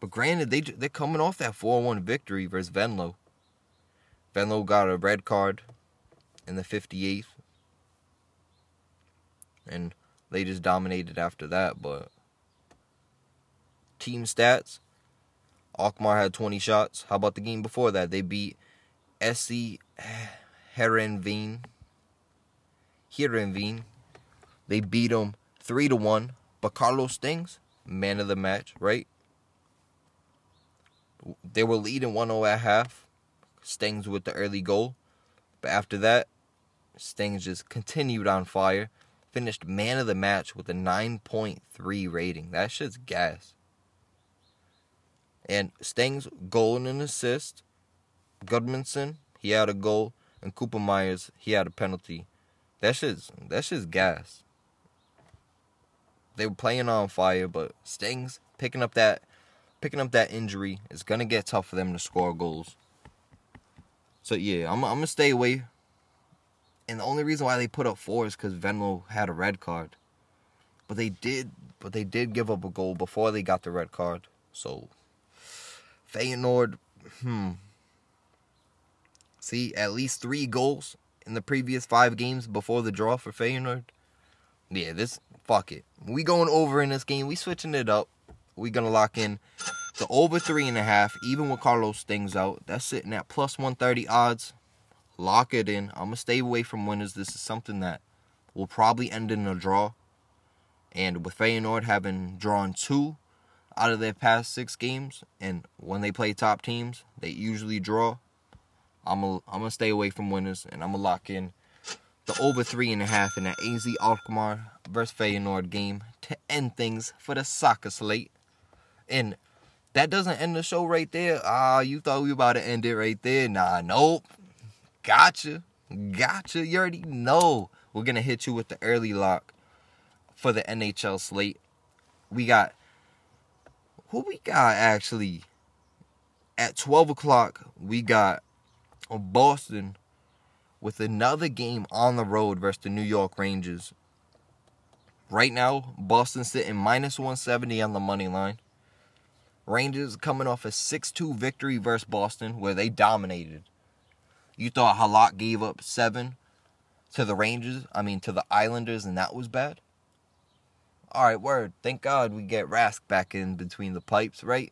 But granted, they they're coming off that 4-1 victory versus Venlo. Venlo got a red card in the 58th, and they just dominated after that. But team stats, Alkmaar had 20 shots. How about the game before that? They beat SC Heerenveen Heerenveen. They beat them three to one. But Carlos Stengs, man of the match, right? They were leading 1-0 at half. Stengs with the early goal. But after that, Stengs just continued on fire. Finished man of the match with a 9.3 rating. That shit's gas. And Stengs goal and an assist. Gudmundsson, he had a goal. And Koopmeiners, he had a penalty. That shit's that shit's gas. They were playing on fire, but Stengs picking up that picking up that injury is gonna get tough for them to score goals. So yeah, I'm I'm gonna stay away. And the only reason why they put up four is because Venlo had a red card. But they did but they did give up a goal before they got the red card. So Feyenoord, hmm. See, at least three goals in the previous five games before the draw for Feyenoord. Yeah, this fuck it. We going over in this game. We switching it up. We gonna lock in the over three and a half, even with Carlos Stengs out. That's sitting at plus one thirty odds. Lock it in. I'm gonna stay away from winners. This is something that will probably end in a draw. And with Feyenoord having drawn two out of their past six games, and when they play top teams, they usually draw. I'm gonna I'm gonna stay away from winners, and I'm gonna lock in the over three and a half in that AZ Alkmaar versus Feyenoord game to end things for the soccer slate. And that doesn't end the show right there. Ah, you thought we were about to end it right there? Nah, nope. Gotcha, gotcha. You already know we're gonna hit you with the early lock for the NHL slate. We got who we got actually at 12 o'clock. We got Boston with another game on the road versus the New York Rangers. Right now, Boston sitting minus 170 on the money line. Rangers coming off a 6-2 victory versus Boston where they dominated. You thought Halak gave up 7 to the Rangers, I mean to the Islanders and that was bad? All right, word. Thank God we get Rask back in between the pipes, right?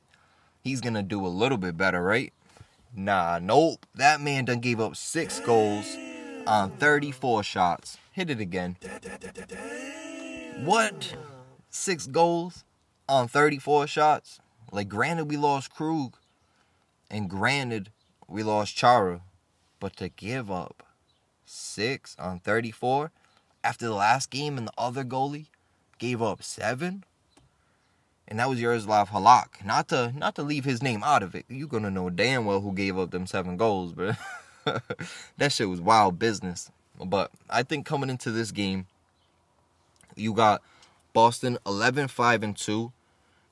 He's to do a little bit better, right? Nah, nope. That man done gave up six goals on 34 shots. Hit it again. What? Six goals on 34 shots? Like, granted, we lost Krug. And granted, we lost Chara. But to give up six on 34 after the last game and the other goalie gave up seven? and that was Yaroslav Halak. Not to not to leave his name out of it. You're gonna know damn well who gave up them seven goals, but that shit was wild business. But I think coming into this game, you got Boston 11 5 and 2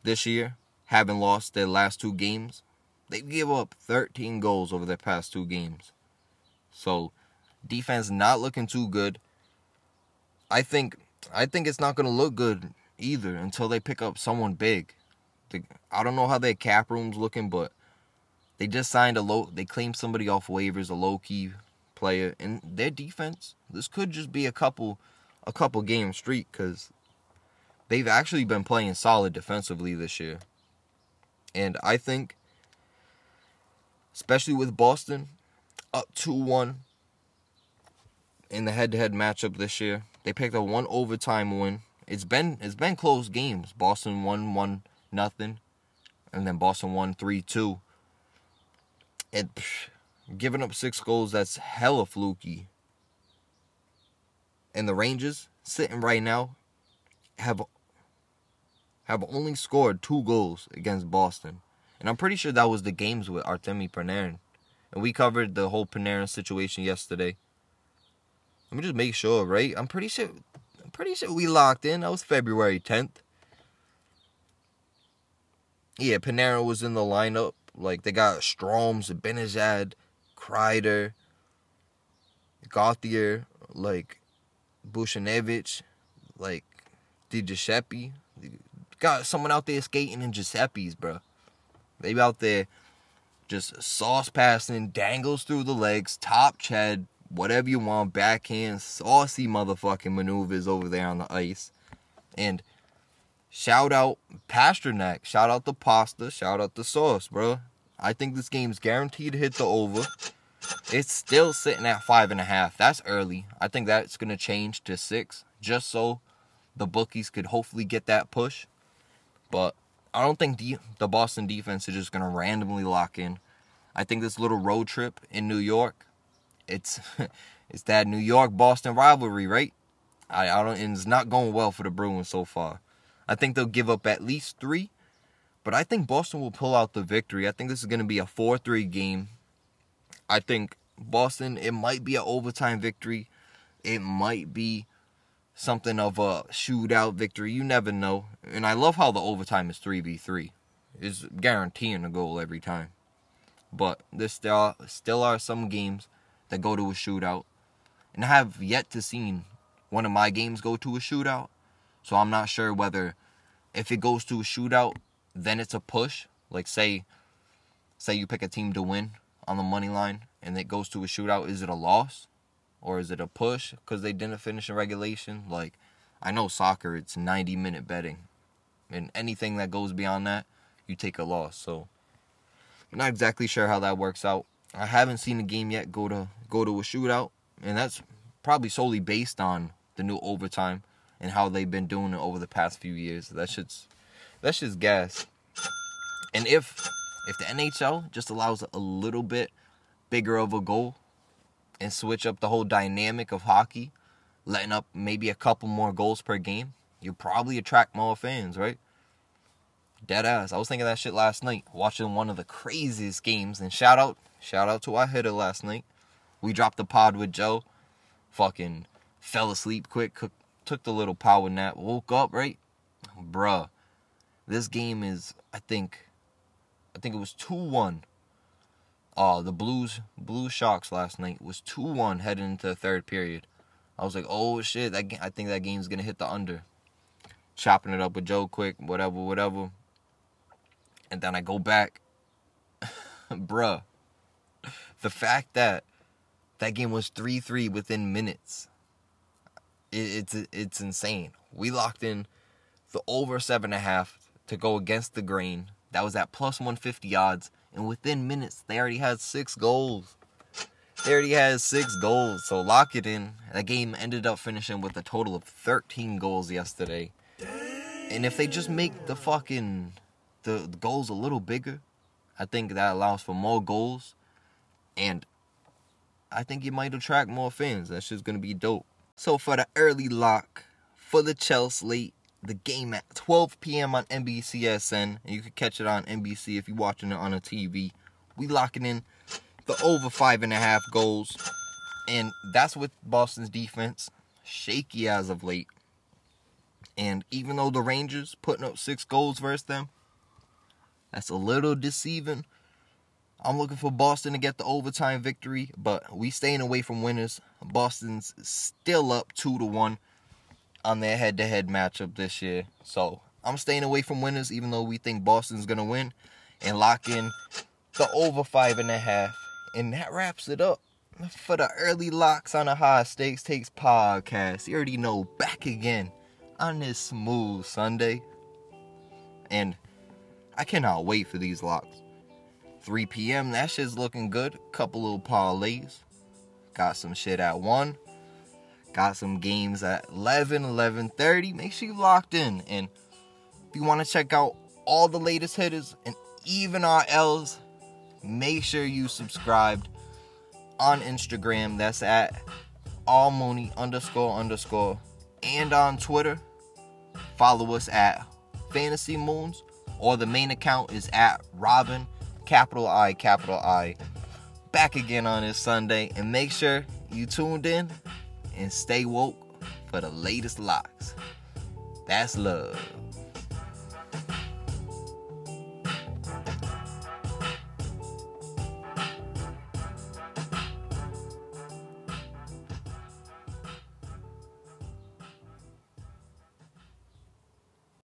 this year, having lost their last two games. They give up 13 goals over their past two games. So defense not looking too good. I think I think it's not gonna look good either until they pick up someone big. I don't know how their cap room's looking, but they just signed a low. They claimed somebody off waivers, a low key player, and their defense. This could just be a couple, a couple game streak because they've actually been playing solid defensively this year, and I think, especially with Boston, up two one in the head to head matchup this year, they picked up one overtime win it's been it's been close games. Boston won one nothing, and then Boston won three two. And giving up six goals, that's hella fluky. and the Rangers sitting right now have have only scored two goals against Boston. And I'm pretty sure that was the games with Artemi Panarin. And we covered the whole Panarin situation yesterday. Let me just make sure, right? I'm pretty sure I'm pretty sure we locked in. That was February 10th. Yeah, Panarin was in the lineup. Like they got Stroms, Zibanejad, Kreider, Gauthier, like Buchnevich, like Di Giuseppe. Got someone out there skating in Giuseppe's, bro. They out there just sauce passing, dangles through the legs, top chad, whatever you want, backhand, saucy motherfucking maneuvers over there on the ice. And shout out Pastrnak, shout out the pasta, shout out the sauce, bro. I think this game's guaranteed to hit the over. It's still sitting at five and a half. That's early. I think that's gonna change to six, just so the bookies could hopefully get that push. But I don't think de- the Boston defense is just gonna randomly lock in. I think this little road trip in New York, it's it's that New York Boston rivalry, right? I, I don't and it's not going well for the Bruins so far. I think they'll give up at least three, but I think Boston will pull out the victory. I think this is gonna be a four three game. I think Boston, it might be an overtime victory. It might be something of a shootout victory. You never know. And I love how the overtime is 3v3. It's guaranteeing a goal every time. But there still, still are some games that go to a shootout. And I have yet to seen one of my games go to a shootout. So I'm not sure whether if it goes to a shootout, then it's a push. Like say say you pick a team to win on the money line and it goes to a shootout, is it a loss? Or is it a push because they didn't finish in regulation? Like, I know soccer, it's 90 minute betting. And anything that goes beyond that, you take a loss. So, I'm not exactly sure how that works out. I haven't seen a game yet go to go to a shootout, and that's probably solely based on the new overtime and how they've been doing it over the past few years. That's just that's just gas. And if if the NHL just allows a little bit bigger of a goal and switch up the whole dynamic of hockey, letting up maybe a couple more goals per game, you'll probably attract more fans, right? Dead ass. I was thinking that shit last night, watching one of the craziest games. And shout out, shout out to our hitter last night. We dropped the pod with Joe. Fucking fell asleep quick, took the little power nap, woke up, right? Bruh. This game is, I think, I think it was 2 1. Uh, the Blues Blue Sharks last night was 2 1 heading into the third period. I was like, oh shit, that I think that game's gonna hit the under. Chopping it up with Joe quick, whatever, whatever. And then I go back. Bruh. The fact that that game was 3 3 within minutes. It, it's it's insane. We locked in the over seven and a half to go against the grain that was at plus 150 odds. And within minutes, they already had six goals. They already had six goals. So lock it in. The game ended up finishing with a total of 13 goals yesterday. And if they just make the fucking the, the goals a little bigger, I think that allows for more goals. And I think it might attract more fans. That's just gonna be dope. So for the early lock for the Chelsea the game at 12 p.m. on NBCSN, and you can catch it on NBC if you're watching it on a TV. We locking in the over five and a half goals, and that's with Boston's defense shaky as of late. And even though the Rangers putting up six goals versus them, that's a little deceiving. I'm looking for Boston to get the overtime victory, but we staying away from winners. Boston's still up two to one on their head to head matchup this year. So I'm staying away from winners, even though we think Boston's going to win, and lock in the over five and a half. And that wraps it up for the early locks on the High Stakes Takes podcast. You already know, back again on this smooth Sunday. And I cannot wait for these locks. 3 p.m. That shit's looking good. Couple little parlays. Got some shit at 1. Got some games at 11, 11:30. Make sure you locked in. And if you want to check out all the latest hitters and even our L's, make sure you subscribed on Instagram. That's at rmooney underscore underscore. And on Twitter, follow us at Fantasy Moons, or the main account is at Robin, capital I, capital I. Back again on this Sunday, and make sure you tuned in and stay woke for the latest locks. That's love.